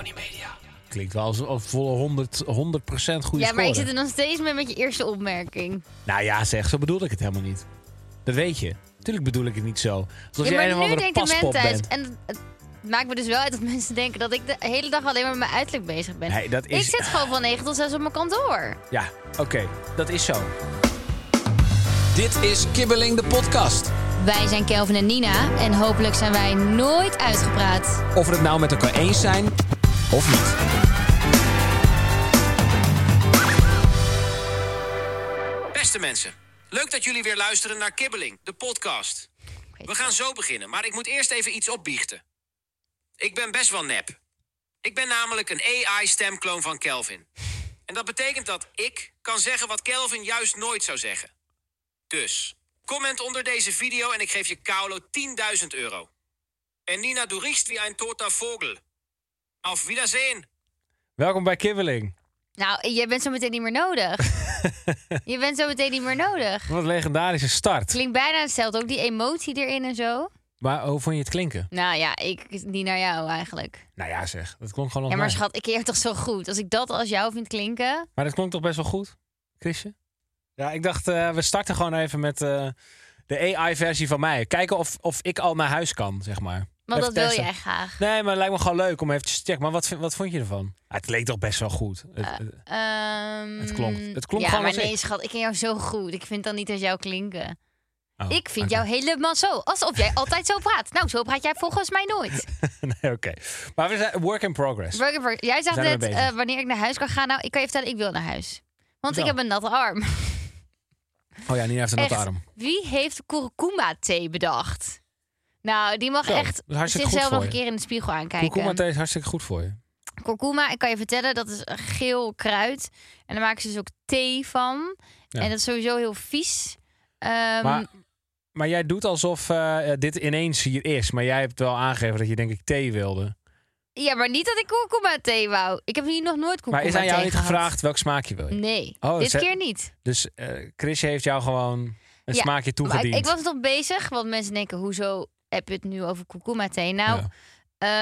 Tony Media. Klinkt wel als een volle 100, 100% goede Ja, maar ik zit er nog steeds mee met je eerste opmerking. Nou ja, zeg, zo bedoelde ik het helemaal niet. Dat weet je. Tuurlijk bedoel ik het niet zo. Alsof ja, jij maar nu denkt de. En het maakt me dus wel uit dat mensen denken dat ik de hele dag alleen maar met mijn uiterlijk bezig ben. Nee, dat is- Ik zit gewoon van 9 tot 6 op mijn kantoor. Ja, oké. Dat is zo. Dit is Kibbeling de podcast. Wij zijn Kelvin en Nina en hopelijk zijn wij nooit uitgepraat. Of we het nou met elkaar eens zijn of niet. Beste mensen, leuk dat jullie weer luisteren naar Kibbeling, de podcast. We gaan zo beginnen, maar ik moet eerst even iets opbiechten. Ik ben best wel nep. Ik ben namelijk een AI-stemkloon van Kelvin. En dat betekent dat ik kan zeggen wat Kelvin juist nooit zou zeggen. Dus, comment onder deze video en ik geef je Kaulo 10.000 euro. En Nina, du riechst wie ein toter Vogel. Auf Wiedersehen. Welkom bij Kibbeling. Nou, je bent zo meteen niet meer nodig. je bent zo meteen niet meer nodig. Wat een legendarische start. Klinkt bijna hetzelfde, ook die emotie erin en zo. Maar hoe vond je het klinken? Nou ja, ik niet naar jou eigenlijk. Nou ja, zeg. Dat klonk gewoon Ja, maar mij. schat, ik keer toch zo goed. Als ik dat als jou vind klinken. Maar dat klonk toch best wel goed, Chrisje? Ja, ik dacht, eh, we starten gewoon even met eh, de AI-versie van mij. Kijken of, of ik al naar huis kan, zeg maar. Want Even dat wil jij graag. Nee, maar het lijkt me gewoon leuk om even te checken. Maar wat, wat vond je ervan? Ja, het leek toch best wel goed. Het, Eh, het- Het klonk- het klonk ja, gewoon maar nee, ik. schat, ik ken jou zo goed. Ik vind dan niet als jou klinken. oh, ik vind jou helemaal zo. Alsof jij altijd zo praat. Nou, zo praat jij volgens mij nooit. nee, oké. Maar we zijn work in progress. Work in progress. Jij zegt net eh, wanneer ik naar huis kan gaan. Nou, ik kan je vertellen, ik wil naar huis. Want ik heb een natte arm. Oh ja, Nina heeft een natte arm. Wie heeft kurkuma thee bedacht? Nou, die mag Zo, dat echt is zichzelf nog een keer in de spiegel aankijken. Kurkuma thee is hartstikke goed voor je. Kurkuma, ik kan je vertellen, dat is een geel kruid. En daar maken ze dus ook thee van. Ja. En dat is sowieso heel vies. Ehm, Maar, maar jij doet alsof eh, dit ineens hier is. Maar jij hebt wel aangegeven dat je denk ik thee wilde. Ja, maar niet dat ik kurkuma thee wou. Ik heb hier nog nooit kurkuma Maar is aan jou thee niet gevraagd welk smaakje wil je? Nee, Oh, dit ze- keer niet. Dus eh Chris heeft jou gewoon een Ja, smaakje Maar ik, toegediend. ik was nog bezig, want mensen denken, hoezo heb je het nu over kurkuma thee? Nou, Ja.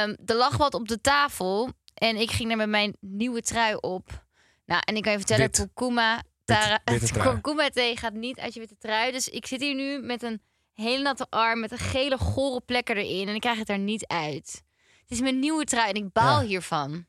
ehm, er lag wat op de tafel en ik ging er met mijn nieuwe trui op. Nou, en ik kan je vertellen, kurkuma, tara- kurkuma thee gaat niet uit je witte trui. Dus ik zit hier nu met een hele natte arm, met een gele gore plek erin en ik krijg het er niet uit. Het is mijn nieuwe trui en ik baal Ja. hiervan.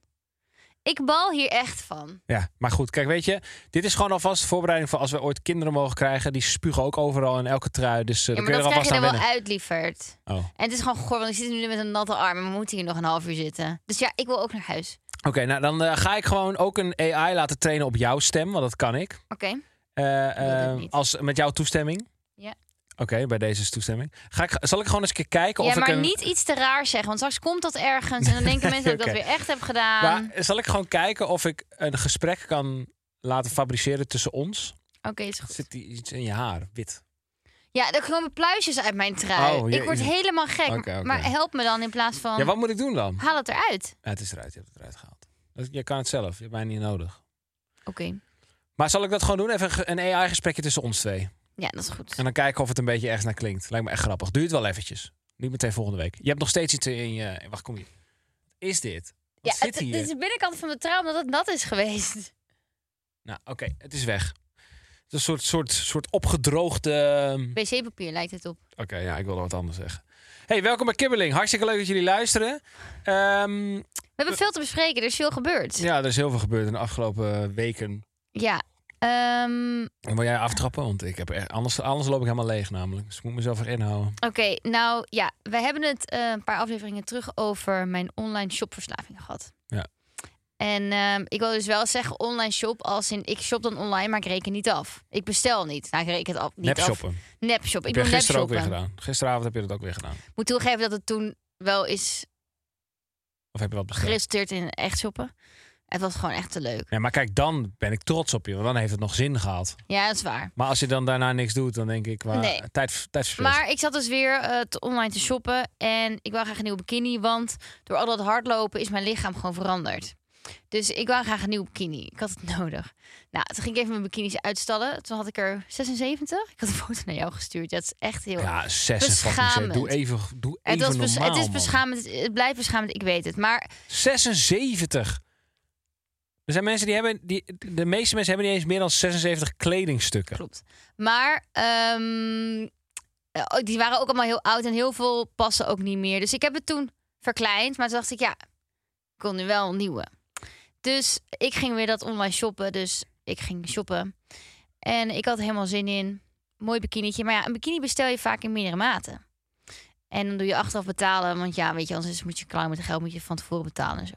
Ik bal hier echt van. Ja, maar goed, kijk, weet je, dit is gewoon alvast de voorbereiding voor als we ooit kinderen mogen krijgen. Die spugen ook overal in elke trui. Dus Ja, uh, dan maar dat krijg je er wel wennen. uit, lieverd. Oh. Oké, En het is gewoon goor, want ik zit nu met een natte arm en we moeten hier nog een half uur zitten. Dus ja, ik wil ook naar huis. nou dan eh, ga ik gewoon ook een AI laten trainen op jouw stem, want dat kan ik. Oké. Eh, als, met jouw toestemming. Ja. Oké, bij deze is toestemming. Ga ik, zal ik gewoon eens een keer kijken Ja, of maar ik een... niet iets te raar zeggen, want straks komt dat ergens en dan denken mensen dat ik dat weer echt heb gedaan. Maar zal ik gewoon kijken of ik een gesprek kan laten fabriceren tussen ons? Oké, is goed. Zit die iets in je haar, wit? Ja, er komen pluisjes uit mijn trui. Oh, ik word helemaal gek. Maar help me dan in plaats van... Ja, wat moet ik doen dan? Haal het eruit. Ja, het is eruit, je hebt het eruit gehaald. Je kan het zelf, je hebt mij niet nodig. Oké. Maar zal ik dat gewoon doen? Even een AI-gesprekje tussen ons twee. Ja, dat is goed. En dan kijken of het een beetje ergens naar klinkt. Lijkt me echt grappig. Duurt wel eventjes. Niet meteen volgende week. Je hebt nog steeds iets in je... Wacht, kom hier. Is dit? Wat Ja, zit het, hier? het is de binnenkant van de trui omdat het nat is geweest. Nou, oké. het is weg. Het is een soort, soort, soort opgedroogde... Wc-papier lijkt het op. Oké, ja, ik wilde wat anders zeggen. Hey, welkom bij Kibbeling. Hartstikke leuk dat jullie luisteren. Ehm, We hebben veel te bespreken, er is veel gebeurd. ja, er is heel veel gebeurd in de afgelopen weken. Ja. Ehm, En wil jij aftrappen? Want ik heb anders, anders loop ik helemaal leeg namelijk. Dus ik moet mezelf erin houden. Oké, nou ja, we hebben het eh, een paar afleveringen terug over mijn online shopverslaving gehad. Ja. En ehm, ik wil dus wel zeggen online shop als in ik shop dan online, maar ik reken niet af. Ik bestel niet. Nou, ik reken het af. Niet Nep af. shoppen. Nep shop. Ik Heb nep gisteren ook weer shoppen. gedaan. Gisteravond heb je dat ook weer gedaan. Moet toegeven dat het toen wel is Of heb je wat besteld? geresulteerd in echt shoppen. Het was gewoon echt te leuk. Ja, maar kijk, dan ben ik trots op je. Want dan heeft het nog zin gehad. Ja, dat is waar. Maar als je dan daarna niks doet, dan denk ik... Waar, Nee. tijd, tijd Maar ik zat dus weer eh, te online te shoppen. En ik wou graag een nieuwe bikini. Want door al dat hardlopen is mijn lichaam gewoon veranderd. Dus ik wou graag een nieuwe bikini. Ik had het nodig. Nou, toen ging ik even mijn bikinis uitstallen. Toen had ik er 76. Ik had een foto naar jou gestuurd. Dat is echt heel... Ja, 56. Beschamend. Doe even, doe het, even was bes- normaal, het is beschamend. Het, het blijft beschamend. Ik weet het. Maar 76. Er zijn mensen die hebben... Die, de meeste mensen hebben niet eens meer dan 76 kledingstukken. klopt. Maar ehm, eh, die waren ook allemaal heel oud. En heel veel passen ook niet meer. Dus ik heb het toen verkleind. Maar toen dacht ik, ja, ik wil nu wel nieuwe. Dus ik ging weer dat online shoppen. Dus ik ging shoppen. En ik had helemaal zin in. Mooi bikinietje. Maar ja, een bikini bestel je vaak in meerdere maten. En dan doe je achteraf betalen. Want ja, weet je, anders moet je klaar met het geld. Moet je van tevoren betalen en zo.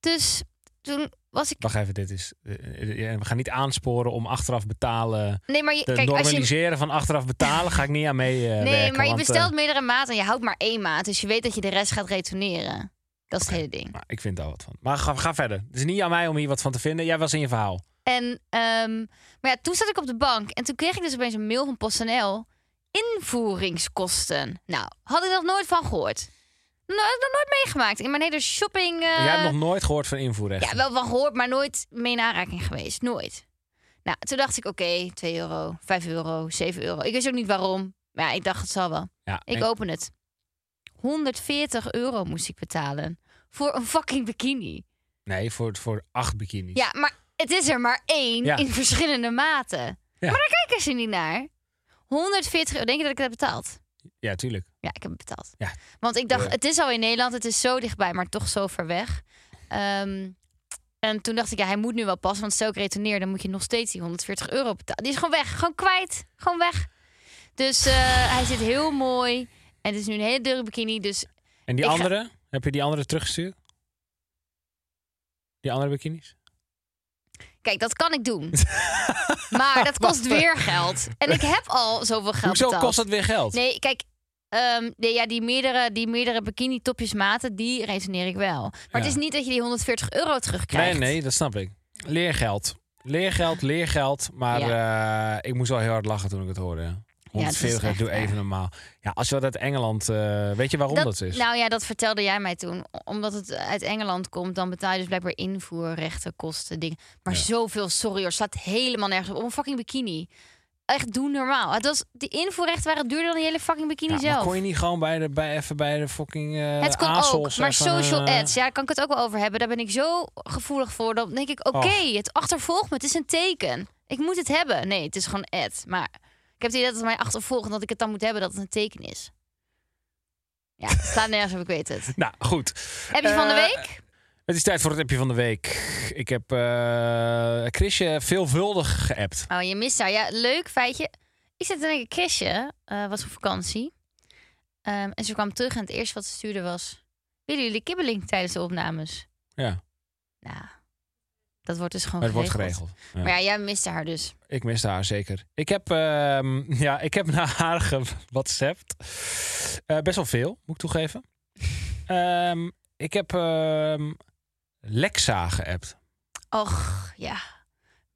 Dus toen was ik... Wacht even, dit is... eh, eh, we gaan niet aansporen om achteraf betalen... Nee, maar je, kijk, als je... normaliseren van achteraf betalen ga ik niet aan mee eh, Nee, werken, maar je want, eh, bestelt meerdere maten en je houdt maar één maat. Dus je weet dat je de rest gaat retourneren. Dat is het hele ding. nou, ik vind daar wat van. Maar ga, ga verder. Het is niet aan mij om hier wat van te vinden. Jij was in je verhaal. En, ehm, maar ja, toen zat ik op de bank en toen kreeg ik dus opeens een mail van PostNL. Invoeringskosten. Nou, had ik nog nooit van gehoord. Nog nooit meegemaakt. In mijn hele shopping... eh, Jij hebt nog nooit gehoord van invoerrechten. Ja, wel van gehoord, maar nooit mee in aanraking geweest. Nooit. Nou, toen dacht ik, oké, 2 euro, 5 euro, 7 euro. Ik wist ook niet waarom. Maar ja, ik dacht, het zal wel. Ja, Ik en- open het. 140 euro moest ik betalen. Voor een fucking bikini. Nee, voor, voor acht bikinis. Ja, maar het is er maar één Ja. in verschillende maten. Ja. Maar daar kijken ze niet naar. 140 euro. Denk je dat ik het heb betaald? Ja, tuurlijk. Ja, ik heb het betaald. Ja. Want ik dacht, het is al in Nederland. Het is zo dichtbij, maar toch zo ver weg. Ehm, en toen dacht ik, ja, hij moet nu wel passen. Want stel ik retourneer, dan moet je nog steeds die 140 euro betalen. Die is gewoon weg. Gewoon kwijt. Gewoon weg. Dus eh, hij zit heel mooi. En het is nu een hele dure bikini. Dus En die ga- andere? Heb je die andere teruggestuurd? Die andere bikinis? Kijk, dat kan ik doen. maar dat kost weer geld. En ik heb al zoveel geld Hoezo betaald. kost dat weer geld? Nee, kijk, ehm, ja, die meerdere, die meerdere bikini topjes maten, die resoneer ik wel. Maar Ja. het is niet dat je die 140 euro terugkrijgt. nee, nee, dat snap ik. Leergeld. Leergeld, leergeld. Maar eh, ik moest wel heel hard lachen toen ik het hoorde. ja. het is 140, echt doe even erg. normaal. Ja, als je wat uit Engeland... eh, weet je waarom dat, is? Nou ja, dat vertelde jij mij toen. Omdat het uit Engeland komt, dan betaal je dus blijkbaar invoerrechten, kosten, dingen. Maar Ja. zoveel, sorry hoor, staat helemaal nergens op. Om een fucking bikini. Echt, doe normaal. Het was, die invoerrechten waren duurder dan die hele fucking bikini Ja, zelf. kon je niet gewoon bij de, bij, even bij de fucking eh Het kon ook, maar social eh, ads, ja, daar kan ik het ook wel over hebben. Daar ben ik zo gevoelig voor. Dan denk ik, oké, het achtervolgt me. Het is een teken. Ik moet het hebben. Nee, het is gewoon ad. Maar ik heb het idee dat het mij achtervolgt en dat ik het dan moet hebben dat het een teken is. Ja, het staat nergens op, ik weet het. Nou, goed. Heb je van de Eh, week? Het is tijd voor het appje van de week. Ik heb eh Chrisje veelvuldig geappt. Oh, je mist haar. Ja, leuk feitje. Ik zit te denken, Chrisje eh, was op vakantie. Ehm, en ze kwam terug en het eerste wat ze stuurde was... Willen jullie kibbeling tijdens de opnames? Ja, Nou, dat wordt dus gewoon het wordt geregeld. geregeld. Ja. Maar ja, jij miste haar dus. Ik miste haar zeker. Ik heb, ehm, ja, ik heb naar haar gewhatsappt. Eh best wel veel, moet ik toegeven. Ehm, ik heb Lexa geappt. Och, ja.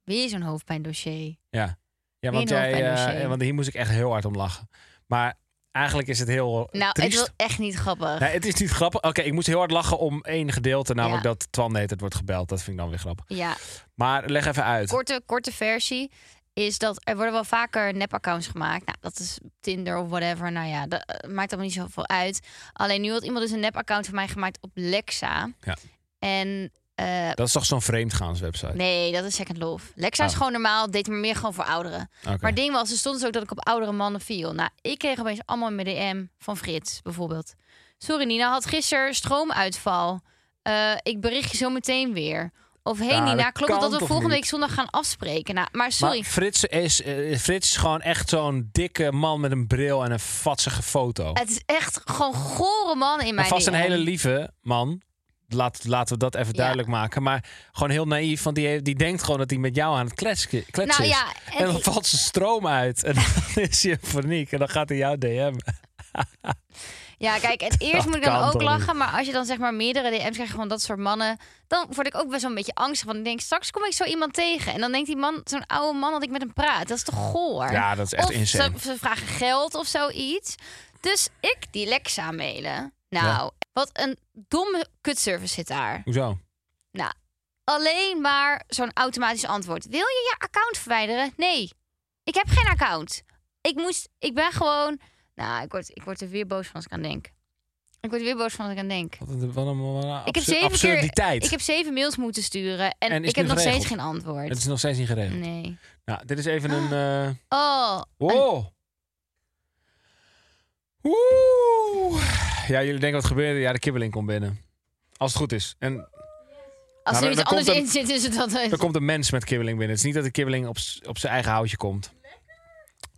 Weer zo'n hoofdpijndossier. Ja, ja want, jij, eh, want hier moest ik echt heel hard om lachen. Maar eigenlijk is het heel Nou, het was echt niet grappig. Nee, het is niet grappig. Oké, ik moest heel hard lachen om één gedeelte, namelijk Ja. dat Twan heet het wordt gebeld. Dat vind ik dan weer grappig. Ja, Maar leg even uit. korte, korte versie is dat er worden wel vaker nep-accounts gemaakt. Nou, dat is Tinder of whatever. Nou ja, dat eh, maakt allemaal niet zoveel uit. Alleen nu had iemand dus een nep-account van mij gemaakt op Lexa. Ja. En eh, Dat is toch zo'n vreemdgaanswebsite? nee, dat is Second Love. Lexa is Oh. gewoon normaal, deed maar meer gewoon voor ouderen. Maar het ding was, er stond dus ook dat ik op oudere mannen viel. Nou, ik kreeg opeens allemaal mijn DM van Frits, bijvoorbeeld. Sorry Nina, had gisteren stroomuitval. Eh, ik bericht je zo meteen weer. Of hey Ja, dat Nina, klopt dat we volgende niet? week zondag gaan afspreken? Nou, maar sorry. Maar Frits is, eh, Frits is gewoon echt zo'n dikke man met een bril en een vatsige foto. Het is echt gewoon gore man in En mijn vast een hele lieve man. Laat, laten we dat even Ja. duidelijk maken. Maar gewoon heel naïef, want die, heeft- die denkt gewoon dat hij met jou aan het kletsen, kletsen Nou is. ja, en, en dan valt zijn stroom uit. En dan is hij in paniek. En dan gaat hij jou DM. Ja, kijk, het eerst moet ik dan ook lachen. Maar als je dan zeg maar meerdere DM's krijgt van dat soort mannen... dan word ik ook best wel een beetje angstig. Want ik denk, straks kom ik zo iemand tegen. En dan denkt die man, zo'n oude man, dat ik met hem praat. Dat is toch goor? Ja, dat is echt of insane. Ze, ze vragen geld of zoiets. Dus ik die Lexa mailen. Nou, wat een domme kutservice zit daar. Hoezo? Nou, alleen maar zo'n automatisch antwoord. Wil je je account verwijderen? Nee, ik heb geen account. Ik moest, ik ben gewoon. Nou, ik word, ik word er weer boos van als ik aan denk. Ik word er weer boos van als ik aan denk. Wat een, wat een, wat een Ik heb zeven absurditeit. keer, ik heb zeven mails moeten sturen en, ik heb nog steeds geen antwoord. Het is nog steeds niet geregeld. Nee. Nou, dit is even een... eh, Oh, een- Oh. Oeh. Ja, jullie denken wat gebeurde? Ja, de kibbeling komt binnen. Als het goed is. En als Nou, er iets er anders een- in zit, is het dat. er komt een mens met kibbeling binnen. Het is niet dat de kibbeling op, op zijn eigen houtje komt.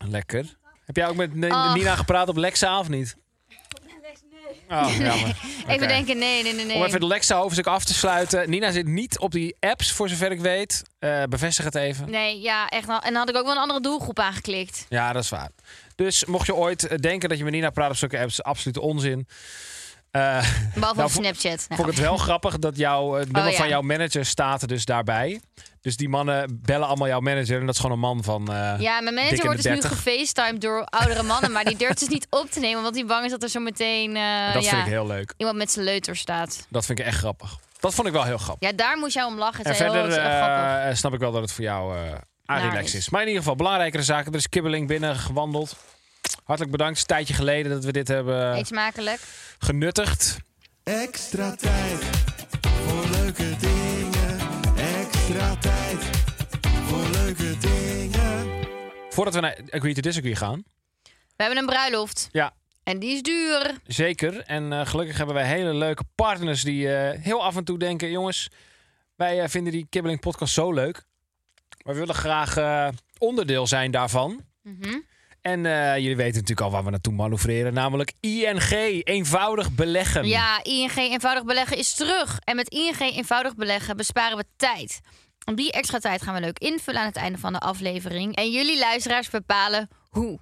Lekker. Heb jij ook met Ach. Nina gepraat op Lexa of niet? Oh, jammer. Even Oké. denken, nee, nee, nee. nee. Om even het Lexa hoofdstuk af te sluiten. Nina zit niet op die apps, voor zover ik weet. Eh, bevestig het even. Nee, ja, echt wel. En dan had ik ook wel een andere doelgroep aangeklikt. Ja, dat is waar. Dus mocht je ooit eh, denken dat je met Nina praat op zulke apps, absolute onzin. Eh, Behalve Nou, Snapchat. Nou, vond ik het wel grappig dat jouw het nummer Oh, ja. van jouw manager staat er dus daarbij. Dus die mannen bellen allemaal jouw manager en dat is gewoon een man van. eh, Ja, mijn manager wordt dus nu 30. gefacetimed door oudere mannen. Maar die durft dus niet op te nemen. Want hij bang is dat er zo meteen eh, dat ja, vind ik heel leuk. iemand met zijn leuter staat. Dat vind ik echt grappig. Dat vond ik wel heel grappig. Ja, daar moest jij om lachen. en verder eh, snap ik wel dat het voor jou eh Naar relax is. Maar in ieder geval, belangrijkere zaken. Er is kibbeling binnen gewandeld. Hartelijk bedankt. Het is een tijdje geleden dat we dit hebben Eet smakelijk. genuttigd. Extra tijd voor leuke dingen. Extra tijd voor leuke dingen. Voordat we naar Agree to Disagree gaan. We hebben een bruiloft. Ja, En die is duur. Zeker. En eh, gelukkig hebben wij hele leuke partners die eh, heel af en toe denken: jongens, wij eh, vinden die Kibbeling podcast zo leuk. We willen graag eh, onderdeel zijn daarvan. Mhm. En eh, jullie weten natuurlijk al waar we naartoe manoeuvreren, namelijk ING, eenvoudig beleggen. Ja, ING eenvoudig beleggen is terug. En met ING eenvoudig beleggen besparen we tijd. En die extra tijd gaan we leuk invullen aan het einde van de aflevering. En jullie luisteraars bepalen hoe.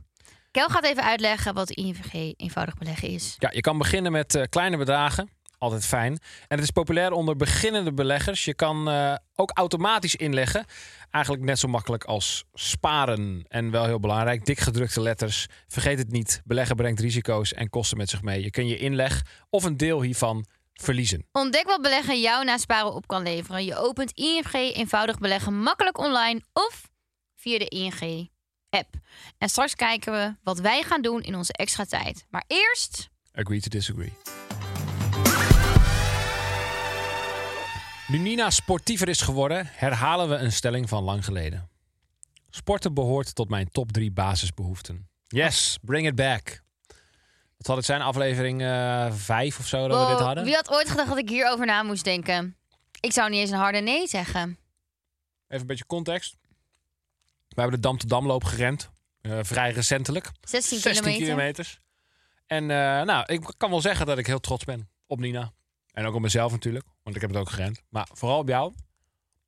Kel gaat even uitleggen wat ING eenvoudig beleggen is. Ja, je kan beginnen met eh, kleine bedragen. Altijd fijn. En het is populair onder beginnende beleggers. Je kan eh, ook automatisch inleggen. Eigenlijk net zo makkelijk als sparen. En wel heel belangrijk, dik gedrukte letters. Vergeet het niet. Beleggen brengt risico's en kosten met zich mee. Je kun je inleg of een deel hiervan verliezen. Ontdek wat beleggen jou na sparen op kan leveren. Je opent ING eenvoudig beleggen makkelijk online of via de ING app. En straks kijken we wat wij gaan doen in onze extra tijd. Maar eerst Agree to disagree. Nu Nina sportiever is geworden, herhalen we een stelling van lang geleden. Sporten behoort tot mijn top drie basisbehoeften. Yes, bring it back. Wat zal het zijn, aflevering 5 of zo, dat we dit hadden? Wie had ooit gedacht dat ik hierover na moest denken? Ik zou niet eens een harde nee zeggen. Even een beetje context. We hebben de Dam te Damloop gerend. eh, vrij recentelijk. 16, 16 kilometer. kilometers. En eh, nou, ik kan wel zeggen dat ik heel trots ben op Nina. En ook op mezelf natuurlijk, want ik heb het ook gerend. Maar vooral op jou.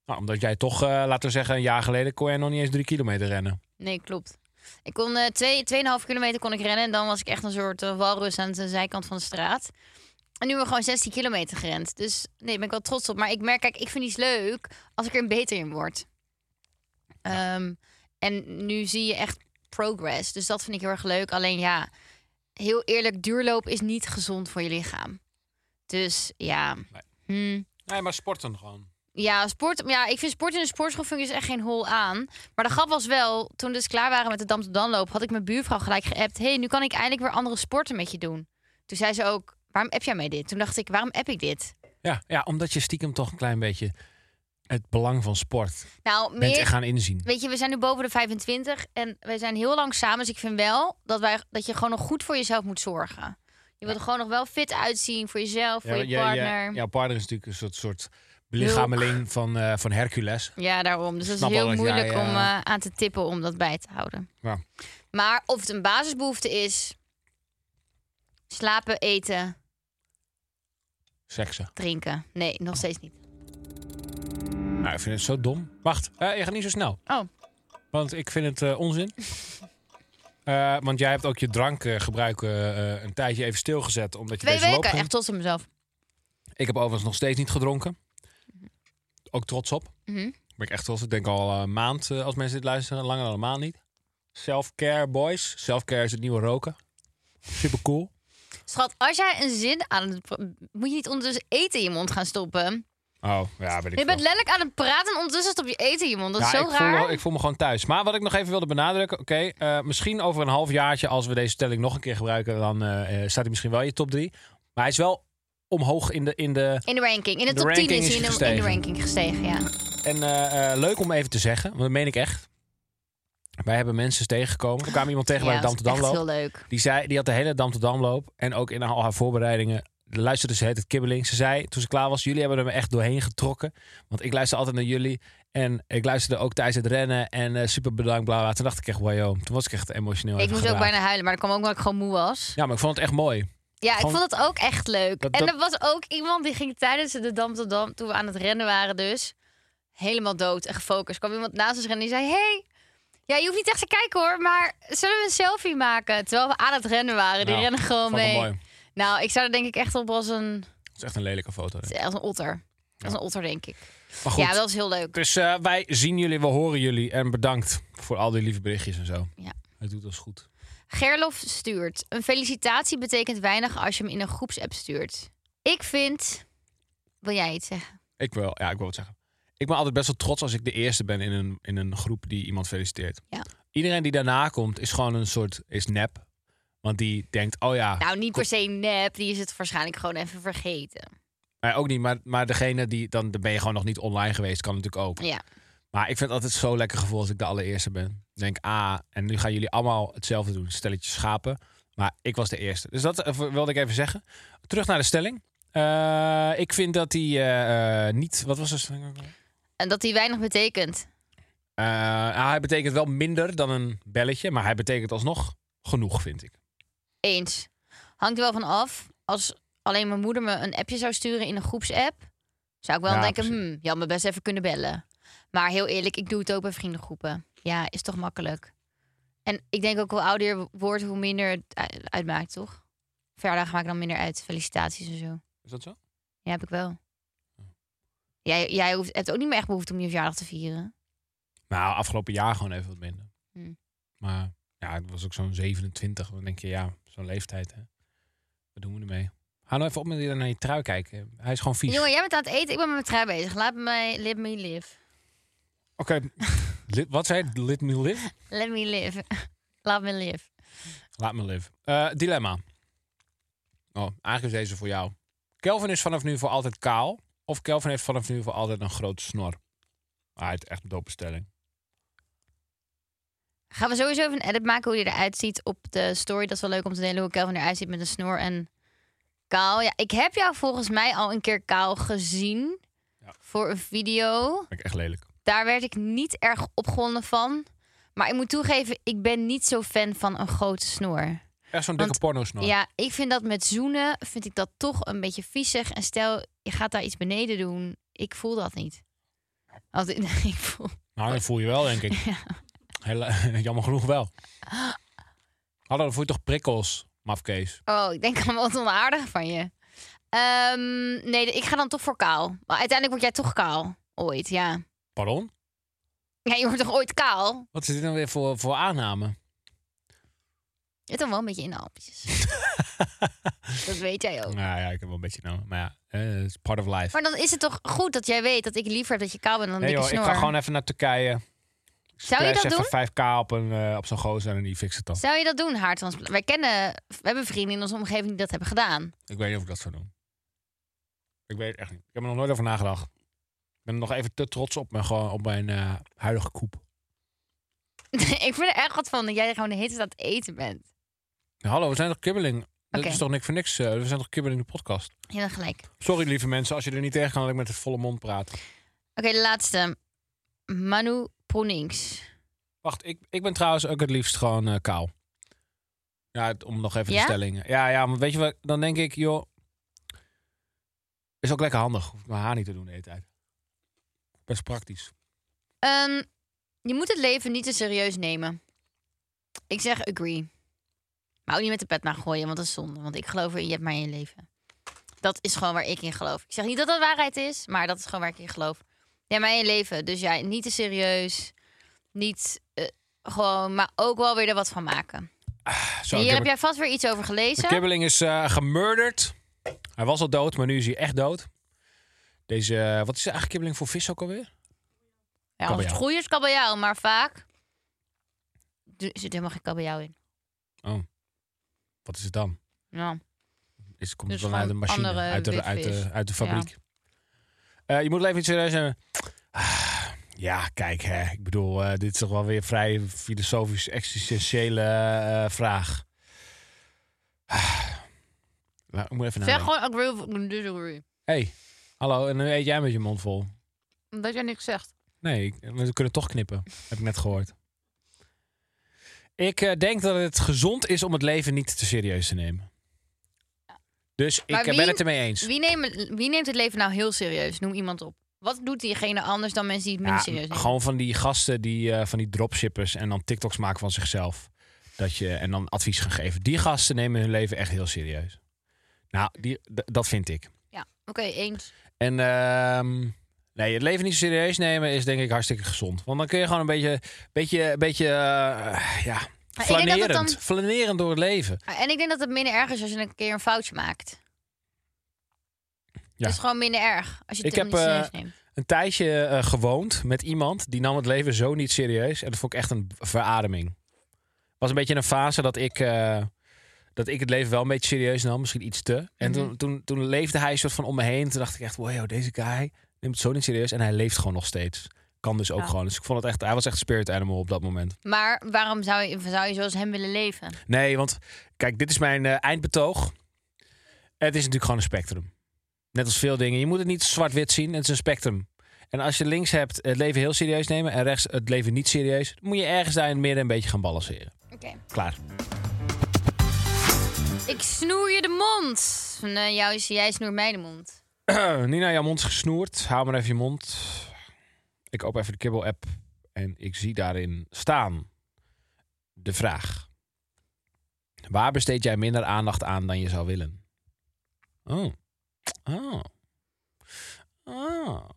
Nou, omdat jij toch, eh, laten we zeggen, een jaar geleden kon jij nog niet eens drie kilometer rennen. Nee, klopt. Ik kon eh, twee, 2,5 kilometer kon ik rennen en dan was ik echt een soort eh, walrus aan de zijkant van de straat. En nu hebben we gewoon 16 kilometer gerend. Dus nee, ben ik wel trots op. Maar ik merk, kijk, ik vind iets leuk als ik er beter in word. Ehm, en nu zie je echt progress. Dus dat vind ik heel erg leuk. Alleen ja, heel eerlijk, duurloop is niet gezond voor je lichaam. Dus ja. Hmm. Nee, maar sporten gewoon. Ja, sport, ja, ik vind sport in de sportschool vind ik dus echt geen hol aan. Maar de grap was wel, toen we dus klaar waren met de Dam te Danloop... had ik mijn buurvrouw gelijk geappt... hey, nu kan ik eindelijk weer andere sporten met je doen. Toen zei ze ook, waarom app jij mij dit? Toen dacht ik, waarom app ik dit? Ja, ja, omdat je stiekem toch een klein beetje het belang van sport Nou, bent gaan inzien. weet je, we zijn nu boven de 25 en we zijn heel lang samen. Dus ik vind wel dat, wij, dat je gewoon nog goed voor jezelf moet zorgen. Je wilt er gewoon nog wel fit uitzien voor jezelf, voor je partner. jouw partner is natuurlijk een soort, soort belichameling van, eh, van Hercules. Ja, daarom. Dus dat is heel jij, moeilijk om eh, eh, aan te tippen om dat bij te houden. Ja. Maar of het een basisbehoefte is, slapen, eten. Seksen. drinken. Nee, nog steeds niet. Nou, ik vind het zo dom. Wacht, je gaat niet zo snel. Oh, Want ik vind het onzin. Eh, want jij hebt ook je drankgebruik eh, een tijdje even stilgezet. Omdat je twee deze weken. Echt trots op mezelf. Ik heb overigens nog steeds niet gedronken. Ook trots op. Mhm. Ben ik echt trots. op. Ik denk al een maand, als mensen dit luisteren, langer dan een maand niet. Self-care, boys. Self-care is het nieuwe roken. Super cool. Schat, als jij een zin aan het... Moet je niet ondertussen eten in je mond gaan stoppen? Oh, ja, weet ik Je bent letterlijk aan het praten en ondertussen stop je eten mond. Dat is Ja, zo ik raar. Voel, me- ik voel me gewoon thuis. Maar wat ik nog even wilde benadrukken. Oké, eh, misschien over een half jaartje, als we deze stelling nog een keer gebruiken, dan eh, eh, staat hij misschien wel in je top 3. Maar hij is wel omhoog in de. In de In de ranking. In de, De top 10 ranking is is hij in de, in gestegen. de ranking gestegen, ja. en eh, eh, leuk om even te zeggen, want dat meen ik echt. Wij hebben mensen tegengekomen. Er kwam iemand tegen ja, bij de dat is echt loop. heel leuk. Die, zei, die had de hele Dam to Dam loop. En ook in al haar voorbereidingen luisterde ze het kibbeling. Ze zei toen ze klaar was, jullie hebben er me echt doorheen getrokken. Want ik luister altijd naar jullie. En ik luisterde ook tijdens het rennen. En eh, super bedankt, bla bla. Toen dacht ik echt, wow, toen was ik echt emotioneel. Ik moest ook bijna huilen, maar dat kwam ook omdat ik gewoon moe was. Ja, maar ik vond het echt mooi. Ja, ik vond het ook echt leuk. Dat- En er was ook iemand die ging tijdens de Dam tot Dam, toen we aan het rennen waren dus, helemaal dood en gefocust. kwam iemand naast ons rennen die zei, hey, ja, je hoeft niet echt te kijken hoor, maar zullen we een selfie maken? Terwijl we aan het rennen waren. Die Nou, rennen gewoon mee. Nou, ik zou er denk ik echt op als een, Het is echt een lelijke foto. denk ik. als een otter. Als een otter, denk ik. Maar goed, Ja, dat was heel leuk. dus eh, wij zien jullie, we horen jullie. En bedankt voor al die lieve berichtjes en zo. Ja. Het doet ons goed. Gerlof stuurt. Een felicitatie betekent weinig als je hem in een groepsapp stuurt. Ik vind... Wil jij iets zeggen? Ik wil, ja, ik wil wat zeggen. Ik ben altijd best wel trots als ik de eerste ben in een, in een groep die iemand feliciteert. Ja. Iedereen die daarna komt is gewoon een soort, is nep. Want die denkt, oh ja, Nou, niet per se nep. Die is het waarschijnlijk gewoon even vergeten. maar ook niet. Maar, maar degene die, dan, dan ben je gewoon nog niet online geweest, kan natuurlijk ook. Ja. Maar ik vind het altijd zo lekker gevoel als ik de allereerste ben. Ik denk, ah, en nu gaan jullie allemaal hetzelfde doen. Stelletje schapen. Maar ik was de eerste. Dus dat eh, wilde ik even zeggen. Terug naar de stelling. Eh, ik vind dat hij eh, niet... Wat was de stelling? En dat die weinig betekent. Nou, hij betekent wel minder dan een belletje, maar hij betekent alsnog genoeg, vind ik. Eens. Hangt er wel van af. Als alleen mijn moeder me een appje zou sturen in een groepsapp... zou ik wel Ja, denken, precies. hmm, je had me best even kunnen bellen. Maar heel eerlijk, ik doe het ook bij vriendengroepen. Ja, is toch makkelijk. En ik denk ook hoe ouder je wordt, hoe minder het uitmaakt, toch? Verjaardagen maken dan minder uit. Felicitaties en zo. Is dat zo? Ja, heb ik wel. Jij, jij hoeft, hebt ook niet meer echt behoefte om je verjaardag te vieren. Nou, afgelopen jaar gewoon even wat minder. Hmm. Maar ja, het was ook zo'n 27. Dan denk je, ja, zo'n leeftijd, hè. Wat doen we ermee? Ga nou even op met die naar je trui kijken. Hij is gewoon vies. Jongen, jij bent aan het eten. Ik ben met mijn trui bezig. Laat mij, let me live. Oké, wat zei je? Let me live? Let me live. Laat me live. Laat me live. Eh, dilemma. Oh, eigenlijk is deze voor jou. Kelvin is vanaf nu voor altijd kaal. Of Kelvin heeft vanaf nu voor altijd een grote snor. Ah, het is echt een dope stelling. Gaan we sowieso even een edit maken hoe hij eruit ziet op de story. Dat is wel leuk om te delen hoe Kelvin eruit ziet met een snor en kaal. Ja, ik heb jou volgens mij al een keer kaal gezien Ja. voor een video. Vind ik echt lelijk. Daar werd ik niet erg opgewonden van. Maar ik moet toegeven, ik ben niet zo fan van een grote snor. Echt zo'n dikke Want- porno snor. Ja, ik vind dat met zoenen, vind ik dat toch een beetje viezig. En stel, je gaat daar iets beneden doen. Ik voel dat niet. Als ik, ik voel, Nou, dat voel je wel, denk ik. Jammer genoeg wel. Hallo, dan voel je toch prikkels, mafkees? Oh, ik denk allemaal wat onaardig van je. Ehm, nee, ik ga dan toch voor kaal. Maar uiteindelijk word jij toch kaal. Ooit, ja. Pardon? Ja, je wordt toch ooit kaal? Wat is dit nou weer voor, voor aanname? Je hebt dan wel een beetje inhaaltjes. dat weet jij ook. Nou ja, ik heb wel een beetje nou. Maar ja, eh, it's part of life. Maar dan is het toch goed dat jij weet dat ik liever heb dat je kaal bent dan Nee joh, ik snor. ga gewoon even naar Turkije. Zou je dat doen? even 5k op, een, eh, op zo'n gozer en die fixt het dan. Zou je dat doen, haartransplantatie? Wij kennen, we hebben vrienden in onze omgeving die dat hebben gedaan. Ik weet niet of ik dat zou doen. Ik weet het echt niet. Ik heb er nog nooit over nagedacht. Ik ben nog even te trots op, me, gewoon op mijn eh, huidige koep. ik vind er echt wat van dat jij gewoon de hele tijd aan het eten bent. Ja, hallo, we zijn toch kibbeling? Dat is toch niks voor niks? eh, we zijn toch kibbeling de podcast? Hebt gelijk. Sorry lieve mensen, als je er niet tegen kan dat ik met het volle mond praat. Oké, de laatste. Manu Proenings. Wacht, ik, ik ben trouwens ook het liefst gewoon eh, kaal. Ja, om nog even Ja? de stellingen. Ja, ja, maar weet je wat? Dan denk ik, joh. Is ook lekker handig. Hoef ik mijn haar niet te doen de hele tijd. Best praktisch. Ehm, je moet het leven niet te serieus nemen. Ik zeg agree. Maar ook niet met de pet naar gooien, want dat is zonde. Want ik geloof erin, je hebt maar één leven. Dat is gewoon waar ik in geloof. Ik zeg niet dat dat waarheid is, maar dat is gewoon waar ik in geloof. Hebt maar één leven, dus ja, niet te serieus. Niet eh, gewoon, maar ook wel weer er wat van maken. Zo, En hier ik heb jij vast weer iets over De gelezen. kibbeling is eh gemurderd. Hij was al dood, maar nu is hij echt dood. Deze, eh, wat is de eigenlijk kibbeling voor vis ook alweer? Ja, als het kabeljauw. goed is kabeljauw, maar vaak er zit helemaal geen kabeljauw in. Oh. Wat is het dan? Ja. Is, komt Dus het dan uit de gewoon machine, andere uit de, uit, witvis. de, uit de fabriek? Eh, je moet even niet serieus nemen. Ah, ja, kijk, hè. ik bedoel, eh, dit is toch wel weer een vrij filosofisch, existentiële eh, vraag. Ah. Ik moet even Zeg gewoon agree of disagree. hey, hallo, en dan eet jij met je mond vol. Omdat jij niks zegt. Nee, we kunnen toch knippen. Heb ik net gehoord. Ik denk dat het gezond is om het leven niet te serieus te nemen. Dus ik ben het ermee eens. Wie neemt, wie neemt het leven nou heel serieus? Noem iemand op. Wat doet diegene anders dan mensen die het minder Ja, serieus nemen? gewoon van die gasten die eh, van die dropshippers en dan TikToks maken van zichzelf. Dat je en dan advies gaan geven. Die gasten nemen hun leven echt heel serieus. Nou, die, dat vind ik. Ja, oké, eens. En ehm, nee, het leven niet zo serieus nemen is denk ik hartstikke gezond. Want dan kun je gewoon een beetje, beetje, beetje, eh, ja, Flanerend, dan- flanerend door het leven. En ik denk dat het minder erg is als je een keer een foutje maakt. Ja. Dat is gewoon minder erg als je het Ik heb, niet eh. Een tijdje eh, gewoond met iemand die nam het leven zo niet serieus. En dat vond ik echt een verademing. Het was een beetje een fase dat ik, eh, dat ik het leven wel een beetje serieus nam. Misschien iets te. En Mhm. toen, toen, toen leefde hij een soort van om me heen. Toen dacht ik echt, wow, deze guy neemt het zo niet serieus. En hij leeft gewoon nog steeds. Kan dus ook Ja. gewoon. Dus ik vond het echt, hij was echt spirit animal op dat moment. Maar waarom zou je, zou je zoals hem willen leven? Nee, want kijk, dit is mijn eh, eindbetoog. Het is natuurlijk gewoon een spectrum. Net als veel dingen. Je moet het niet zwart-wit zien. Het is een spectrum. En als je links hebt het leven heel serieus nemen en rechts het leven niet serieus, dan moet je ergens daar in het midden een beetje gaan balanceren. Oké. Klaar. Ik snoer je de mond. Nee, jou is, jij snoert mij de mond. Nina, jouw mond is gesnoerd. Hou maar even je mond. Ik open even de Kibbel-app en ik zie daarin staan de vraag. Waar besteed jij minder aandacht aan dan je zou willen? Oh. Oh. Oh.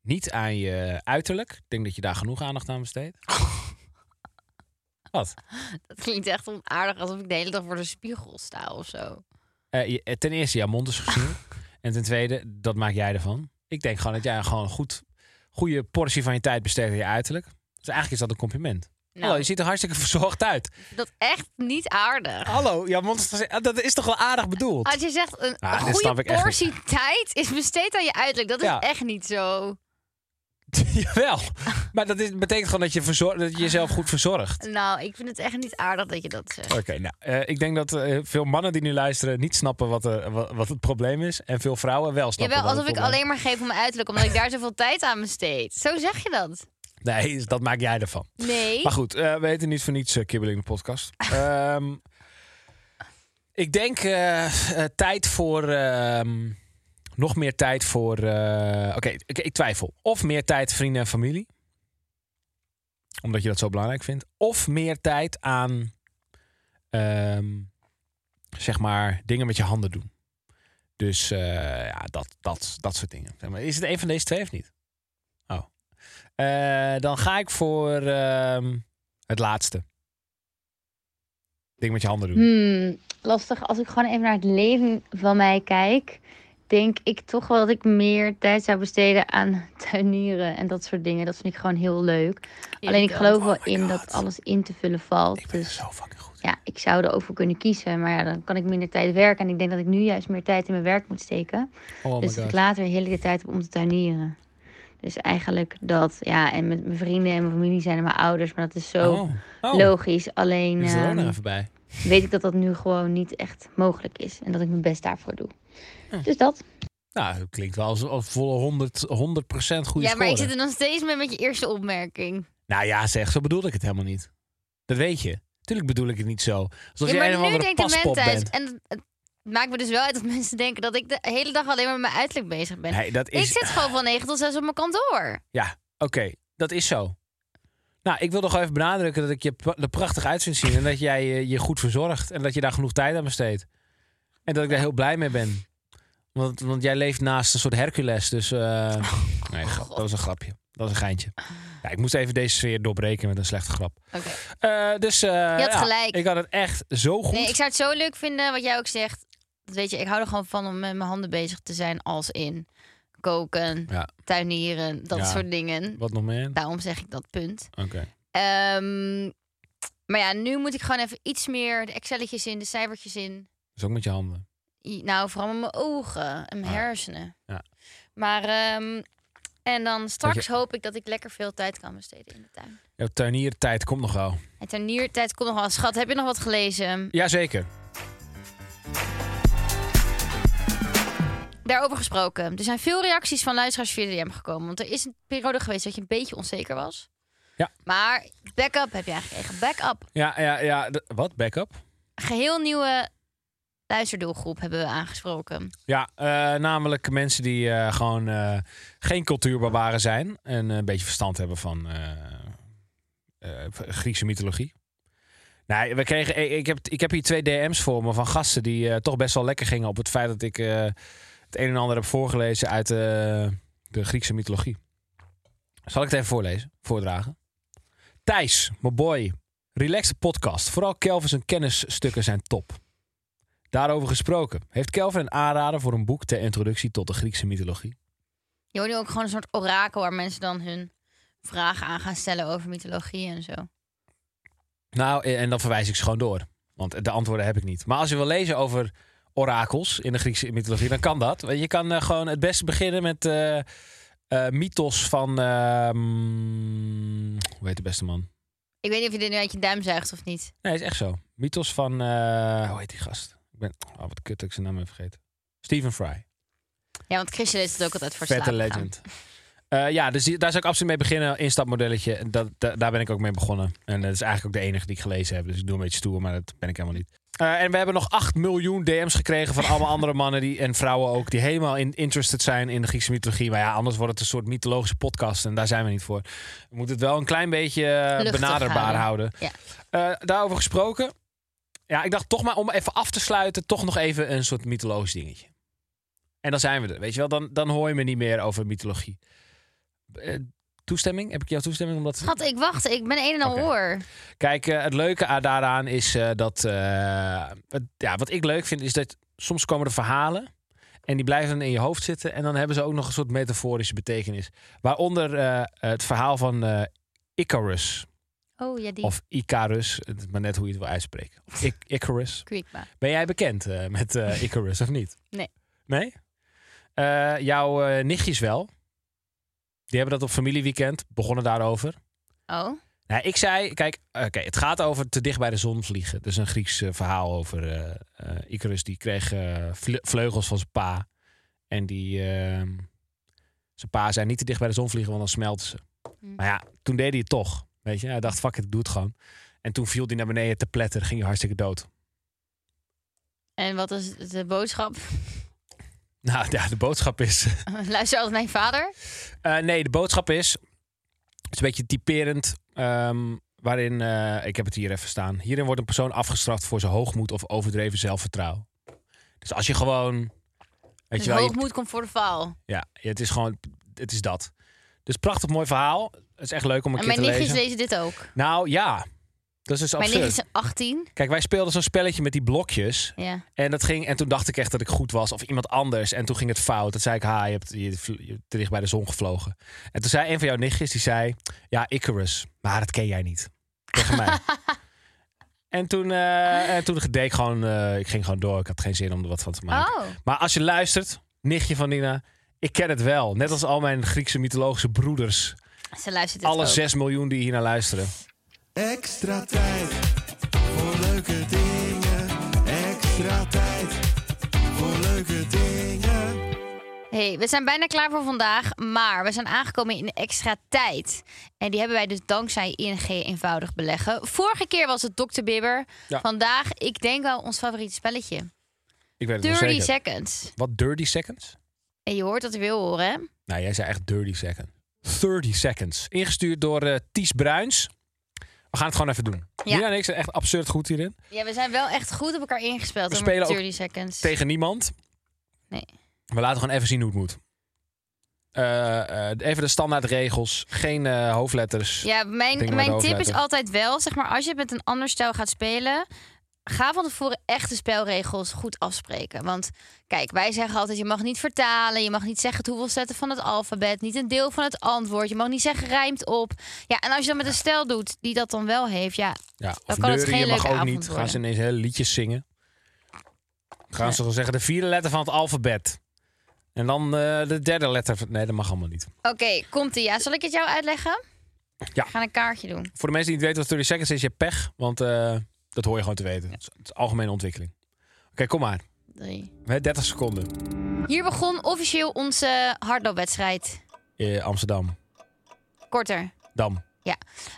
Niet aan je uiterlijk. Ik denk dat je daar genoeg aandacht aan besteedt. Wat? Dat klinkt echt onaardig alsof ik de hele dag voor de spiegel sta of zo. Eh, eh, ten eerste, jouw mond is gesnoerd. en ten tweede, dat maak jij ervan. Ik denk gewoon dat jij gewoon een goed, goede portie van je tijd besteedt aan je uiterlijk. Dus eigenlijk is dat een compliment. Nou, Hallo, je ziet er hartstikke verzorgd uit. dat is echt niet aardig. Hallo, mond is, dat is toch wel aardig bedoeld? Als je zegt een Ah, goede portie tijd is besteed aan je uiterlijk, dat is Ja. echt niet zo. Jawel, maar dat is, betekent gewoon dat je, verzor- dat je jezelf goed verzorgt. Nou, ik vind het echt niet aardig dat je dat zegt. Oké, nou, eh, ik denk dat eh, veel mannen die nu luisteren niet snappen wat, er, wat, het probleem is. En veel vrouwen wel snappen Jawel, alsof ik alleen maar geef om mijn uiterlijk, omdat ik daar zoveel tijd aan besteed. Zo zeg je dat. Nee, dat maak jij ervan. Nee. Maar goed, eh, we heten niet voor niets Kibbeling de podcast. Ehm, ik denk eh, eh, tijd voor... ehm, nog meer tijd voor... eh, Oké, ik, twijfel. Of meer tijd vrienden en familie. Omdat je dat zo belangrijk vindt. Of meer tijd aan... ehm, zeg maar, dingen met je handen doen. Dus eh, ja, dat, dat, dat soort dingen. Zeg maar, is het een van deze twee of niet? Oh. Eh, dan ga ik voor ehm, het laatste. Ding met je handen doen. Hmm, lastig. Als ik gewoon even naar het leven van mij kijk, denk ik toch wel dat ik meer tijd zou besteden aan tuinieren en dat soort dingen. Dat vind ik gewoon heel leuk. Alleen ik geloof wel Oh in God. dat alles in te vullen valt. Ik ben er Dus zo fucking goed. ja, ik zou er ook voor kunnen kiezen. Maar ja, dan kan ik minder tijd werken. En ik denk dat ik nu juist meer tijd in mijn werk moet steken. Oh dus dat ik later heerlijke tijd heb om te tuinieren. Dus eigenlijk dat, ja, en met mijn vrienden en mijn familie zijn er mijn ouders. Maar dat is zo Oh. Oh. logisch. Alleen is er ehm, even bij. weet ik dat dat nu gewoon niet echt mogelijk is. En dat ik mijn best daarvoor doe. Dus dat. Nou, dat klinkt wel als een volle 100, 100% goede ja, maar ik zit er nog steeds mee met je eerste opmerking. Nou ja, zeg, zo bedoelde ik het helemaal niet. Dat weet je. Tuurlijk bedoel ik het niet zo. Alsof ja, jij maar of nu denkt de mens thuis. En het- Het maakt me dus wel uit dat mensen denken dat ik de hele dag alleen maar met mijn uiterlijk bezig ben. Nee, dat is... Ik zit gewoon van 9 tot 6 op mijn kantoor. Ja, oké. Dat is zo. Nou, ik wil nog even benadrukken dat ik je er prachtig uit vind zien. En dat jij je, je goed verzorgt. En dat je daar genoeg tijd aan besteedt. En dat ik daar heel blij mee ben. Want, want jij leeft naast een soort Hercules. Dus eh, nee, grap, dat was een grapje. Dat was een geintje. Ja, ik moest even deze sfeer doorbreken met een slechte grap. Oké. Eh, dus eh, had ja, gelijk. Ik had het echt zo goed. Nee, ik zou het zo leuk vinden wat jij ook zegt. Dat weet je, ik hou er gewoon van om met mijn handen bezig te zijn als in koken, Ja. tuinieren, dat soort dingen. Wat nog meer? Daarom zeg ik dat punt. Oké. Ehm, maar ja, nu moet ik gewoon even iets meer de Excelletjes in, de cijfertjes in. Dus ook met je handen. I- Nou, vooral met mijn ogen en mijn Ah. hersenen. Ja. Maar, ehm, en dan straks hoop ik dat ik lekker veel tijd kan besteden in de tuin. Jouw tuiniertijd komt nog wel. En tuiniertijd komt nog wel. Schat, heb je nog wat gelezen? Jazeker. Daarover gesproken. Er zijn veel reacties van luisteraars via DM gekomen. Want er is een periode geweest dat je een beetje onzeker was. Ja. Maar backup heb je eigenlijk gekregen. Backup. Ja, ja, ja. wat? Backup? Geheel nieuwe luisterdoelgroep hebben we aangesproken. Ja, eh, namelijk mensen die eh, gewoon eh, geen cultuurbarbaren zijn. En een beetje verstand hebben van Griekse mythologie. Nee, we kregen, ik, heb, ik heb hier twee DM's voor me van gasten die toch best wel lekker gingen op het feit dat ik het een en ander heb voorgelezen uit de Griekse mythologie. Zal ik het even voorlezen, voordragen? Thijs, mijn boy. Relaxed podcast. Vooral Kelvin's kennisstukken zijn top. Daarover gesproken. Heeft Kelvin een aanrader voor een boek ter introductie tot de Griekse mythologie? Je hoort nu ook gewoon een soort orakel waar mensen dan hun vragen aan gaan stellen over mythologie en zo. Nou, en dan verwijs ik ze gewoon door. Want de antwoorden heb ik niet. Maar als je wil lezen over orakels in de Griekse mythologie, dan kan dat. Want Je kan eh, gewoon het beste beginnen met eh eh, mythos van... ehm, hoe heet de beste man? Ik weet niet of je dit nu uit je duim zuigt of niet. Nee, is echt zo. Mythos van... eh, hoe heet die gast? Ben... Oh, wat kut dat ik zijn naam heb vergeten. Stephen Fry. Ja, want Chrisje leest het ook altijd voor Vette legend. Eh, ja, dus die- daar zou ik absoluut mee beginnen. Instapmodelletje. Dat, da- daar ben ik ook mee begonnen. En dat is eigenlijk ook de enige die ik gelezen heb. Dus ik doe een beetje stoer, maar dat ben ik helemaal niet. Eh, en we hebben nog 8 miljoen DM's gekregen van allemaal andere mannen die, en vrouwen ook. Die helemaal in, interested zijn in de Griekse mythologie. Maar ja, anders wordt het een soort mythologische podcast. En daar zijn we niet voor. We moeten het wel een klein beetje eh, benaderbaar houden. houden. Ja. Daarover gesproken. Ja, ik dacht toch maar om even af te sluiten. Toch nog even een soort mythologisch dingetje. En dan zijn we er. Weet je wel, dan, dan hoor je me niet meer over mythologie. Eh, toestemming? Heb ik jouw toestemming? Omdat... Schat, ik wacht. Ik ben een en al Oké. oor. Kijk, eh, het leuke daaraan is eh, dat. het- ja, wat ik leuk vind is dat soms komen er verhalen. En die blijven dan in je hoofd zitten. En dan hebben ze ook nog een soort metaforische betekenis. Waaronder het verhaal van Icarus. Oh ja, die Of Icarus. Het is maar net hoe je het wil uitspreken. Of I- Icarus. Ben jij bekend eh, met eh, Icarus of niet? Nee. Nee? Eh, jouw nichtjes wel. Die hebben dat op familieweekend. Begonnen daarover. Oh, Nou, ik zei, kijk, oké, het gaat over te dicht bij de zon vliegen. Dus een Grieks verhaal over Icarus. Die kreeg vle- vleugels van zijn pa. En die, ehm, zijn pa zei niet te dicht bij de zon vliegen, want dan smelten ze. Hm. Maar ja, toen deed hij het toch. Weet je, hij dacht, fuck it, ik doe het gewoon. En toen viel hij naar beneden te pletten, ging hij hartstikke dood. en wat is de boodschap? Nou ja, de boodschap is... Luister als mijn vader. Eh, nee, de boodschap is. Het is een beetje typerend. ehm, waarin. eh, ik heb het hier even staan. Hierin wordt een persoon afgestraft voor zijn hoogmoed of overdreven zelfvertrouwen. Dus als je gewoon. Weet Dus je wel, je- hoogmoed komt voor de val. ja, het is gewoon. Het is dat. Dus prachtig mooi verhaal. Het is echt leuk om een En keer mijn te nichtjes lezen. lezen dit ook. Nou ja, dat is dus Mijn zijn 18. Kijk, wij speelden zo'n spelletje met die blokjes. Ja. En, dat ging, en toen dacht ik echt dat ik goed was. Of iemand anders. En toen ging het fout. Dat zei ik, ha, je hebt, je, te dicht bij de zon gevlogen. En toen zei een van jouw nichtjes, die zei... Ja, Icarus. Maar dat ken jij niet. Tegen mij. en toen, eh, en toen deed ik gewoon... eh, ik ging gewoon door. Ik had geen zin om er wat van te maken. Oh, Maar als je luistert, nichtje van Nina... Ik ken het wel. Net als al mijn Griekse mythologische broeders. Ze luistert dit Alle ook. 6 miljoen die hier naar luisteren. Extra tijd voor leuke dingen. Extra tijd voor leuke dingen. Hey, we zijn bijna klaar voor vandaag, maar we zijn aangekomen in extra tijd. En die hebben wij dus dankzij ING eenvoudig beleggen. Vorige keer was het Dr. Bibber. Ja. Vandaag, ik denk wel ons favoriete spelletje. Ik weet het wel 30 zeker. seconds. Wat, dirty seconds? En je hoort dat wil horen, hè? Nou, jij zei echt dirty seconds. 30 seconds. Ingestuurd door eh, Ties Bruins. We gaan het gewoon even doen. Ja. Nina en ik zijn echt absurd goed hierin. Ja, we zijn wel echt goed op elkaar ingespeeld. We spelen met ook 30 seconds. Tegen niemand. Nee. We laten gewoon even zien hoe het moet. Eh, eh, even de standaardregels. Geen hoofdletters. Ja, mijn, mijn tip is altijd wel, zeg maar, als je met een ander stijl gaat spelen, ga van tevoren echt de spelregels goed afspreken. Want kijk, wij zeggen altijd, je mag niet vertalen, je mag niet zeggen het hoeveelste van het alfabet, niet een deel van het antwoord, je mag niet zeggen rijmt op. Ja, en als je dan met een stijl doet die dat dan wel heeft, ja, Dan kan het geen mag leuke ook niet. Gaan worden. ze ineens hele liedjes zingen. Gaan Nee. ze wel zeggen de vierde letter van het alfabet. En dan eh, de derde letter. Nee, dat mag allemaal niet. Oké, komt ie. Ja, zal ik het jou uitleggen? Ja. We gaan een kaartje doen. Voor de mensen die niet weten wat 30 seconds is, je pech. Want eh, dat hoor je gewoon te weten. Het is, het is algemene ontwikkeling. Oké, kom maar. Drie. We hebben 30 seconden. Hier begon officieel onze hardloopwedstrijd. Eh, Amsterdam. Korter. Dam.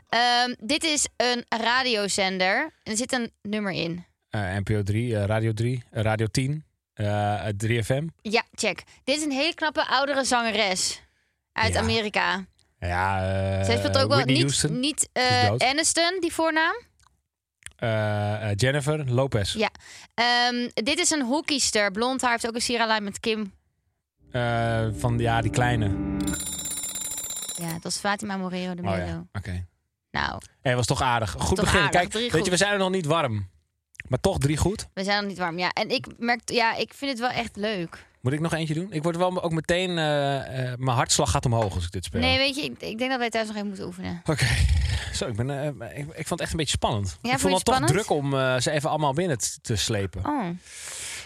Ehm, dit is een radiozender. En er zit een nummer in. Eh, NPO 3, eh, Radio 3, eh, Radio 10, eh, 3FM. Ja, check. Dit is een hele knappe oudere zangeres. Uit Ja. Amerika. Ja, Zij speelt ook wel niet, Houston. niet dood. Aniston, die voornaam. Eh, eh, Jennifer Lopez. Ja. Ehm, dit is een hockeyster. Blond haar heeft ook een sieralijn met Kim. Eh, van ja, die kleine. Ja, dat is Fatima Morero de Oh Melo. ja, oké. Nou, Hey, was toch aardig. Goed Toch begin. aardig, Kijk, drie weet goed. je, we zijn er nog niet warm. Maar toch drie goed. we zijn nog niet warm. Ja, en ik merk, ja, ik vind het wel echt leuk. Moet ik nog eentje doen? Ik word wel ook meteen... mijn hartslag gaat omhoog als ik dit speel. Nee, weet je, ik, ik denk dat wij thuis nog even moeten oefenen. Oké. Zo, ik, ben, eh, ik, ik vond het echt een beetje spannend. Ja, ik vond het toch spannend? druk om eh, ze even allemaal binnen te slepen. Oh.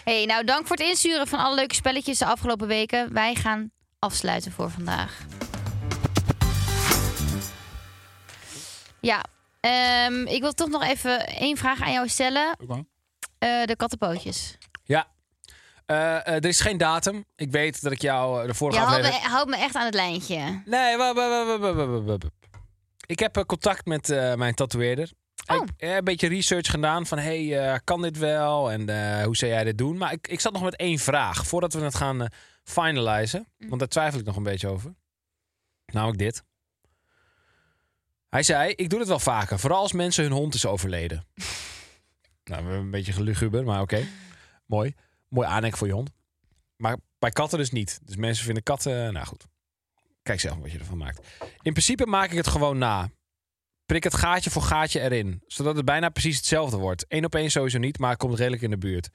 Hey, nou dank voor het insturen van alle leuke spelletjes de afgelopen weken. Wij gaan afsluiten voor vandaag. Ja, ehm, ik wil toch nog even één vraag aan jou stellen. Eh, de kattenpootjes. Ja. Er is geen datum. Ik weet dat ik jou de vorige Je houdt aflevering... me, houdt me echt aan het lijntje. Nee, ik heb eh, contact met eh, mijn tatoeëerder. Oh. Ik heb een beetje research gedaan van, hey, eh, kan dit wel? En eh, hoe zou jij dit doen? Maar ik, ik zat nog met één vraag, voordat we het gaan eh, finalizen. Mm. Want daar twijfel ik nog een beetje over. Namelijk dit. Hij zei, ik doe het wel vaker. Vooral als mensen hun hond is overleden. nou, we hebben een beetje geluguber, maar oké. Mooi. Mooi aanhek voor je hond. Maar bij katten dus niet. Dus mensen vinden katten, nou goed. Kijk zelf wat je ervan maakt. In principe maak ik het gewoon na. Prik het gaatje voor gaatje erin. Zodat het bijna precies hetzelfde wordt. Eén op één sowieso niet, maar het komt redelijk in de buurt.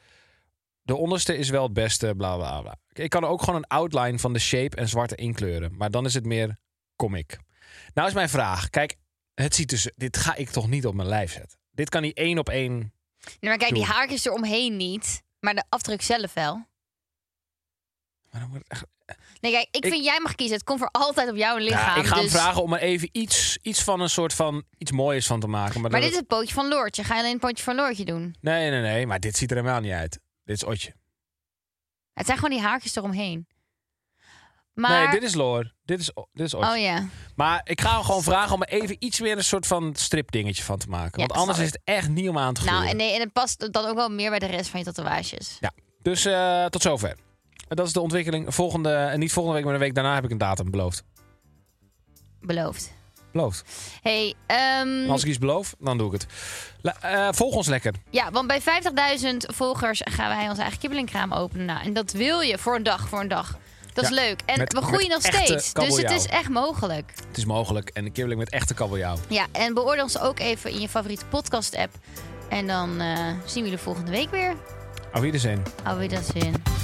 De onderste is wel het beste, bla bla bla. Ik kan ook gewoon een outline van de shape en zwarte inkleuren. Maar dan is het meer comic. Nou is mijn vraag. Kijk, het ziet dus, dit ga ik toch niet op mijn lijf zetten. Dit kan niet één op één. Nee, maar kijk, die Doe. haartjes eromheen niet. Maar de afdruk zelf wel. Maar dan wordt het echt- Nee, kijk, ik, Ik- vind jij mag kiezen. Het komt voor altijd op jouw lichaam. Ja, ik ga hem dus- vragen om er even iets, iets van een soort van iets moois van te maken. Maar, dit is het pootje van Loortje. Ga je alleen het pootje van Loortje doen? Nee, nee, nee. Maar dit ziet er helemaal niet uit. Dit is Otje. Het zijn gewoon die haartjes eromheen. Maar... Nee, dit is Loor. Dit is, dit is Otje. Oh ja. Maar ik ga hem gewoon vragen om er even iets meer een soort van stripdingetje van te maken. Ja, Want anders is het echt niet om aan te gluren. Nou, en, nee, en het past dan ook wel meer bij de rest van je tatoeages. Ja. Dus eh, tot zover. Dat is de ontwikkeling. Volgende, en niet volgende week, maar de week daarna heb ik een datum beloofd. Beloofd. Beloofd. Hey, ehm, als ik iets beloof, dan doe ik het. La- eh, volg ons lekker. ja, want bij 50.000 volgers gaan wij ons eigen kibbelingkraam openen. Nou, en dat wil je voor een dag, voor een dag. Dat is leuk. En met- we groeien nog steeds. Dus het is echt mogelijk. Het is mogelijk. En de kibbeling met echte kabeljauw. Ja, en beoordeel ons ook even in je favoriete podcast-app. En dan eh, zien we jullie volgende week weer. Auf Wiedersehen. Hou weer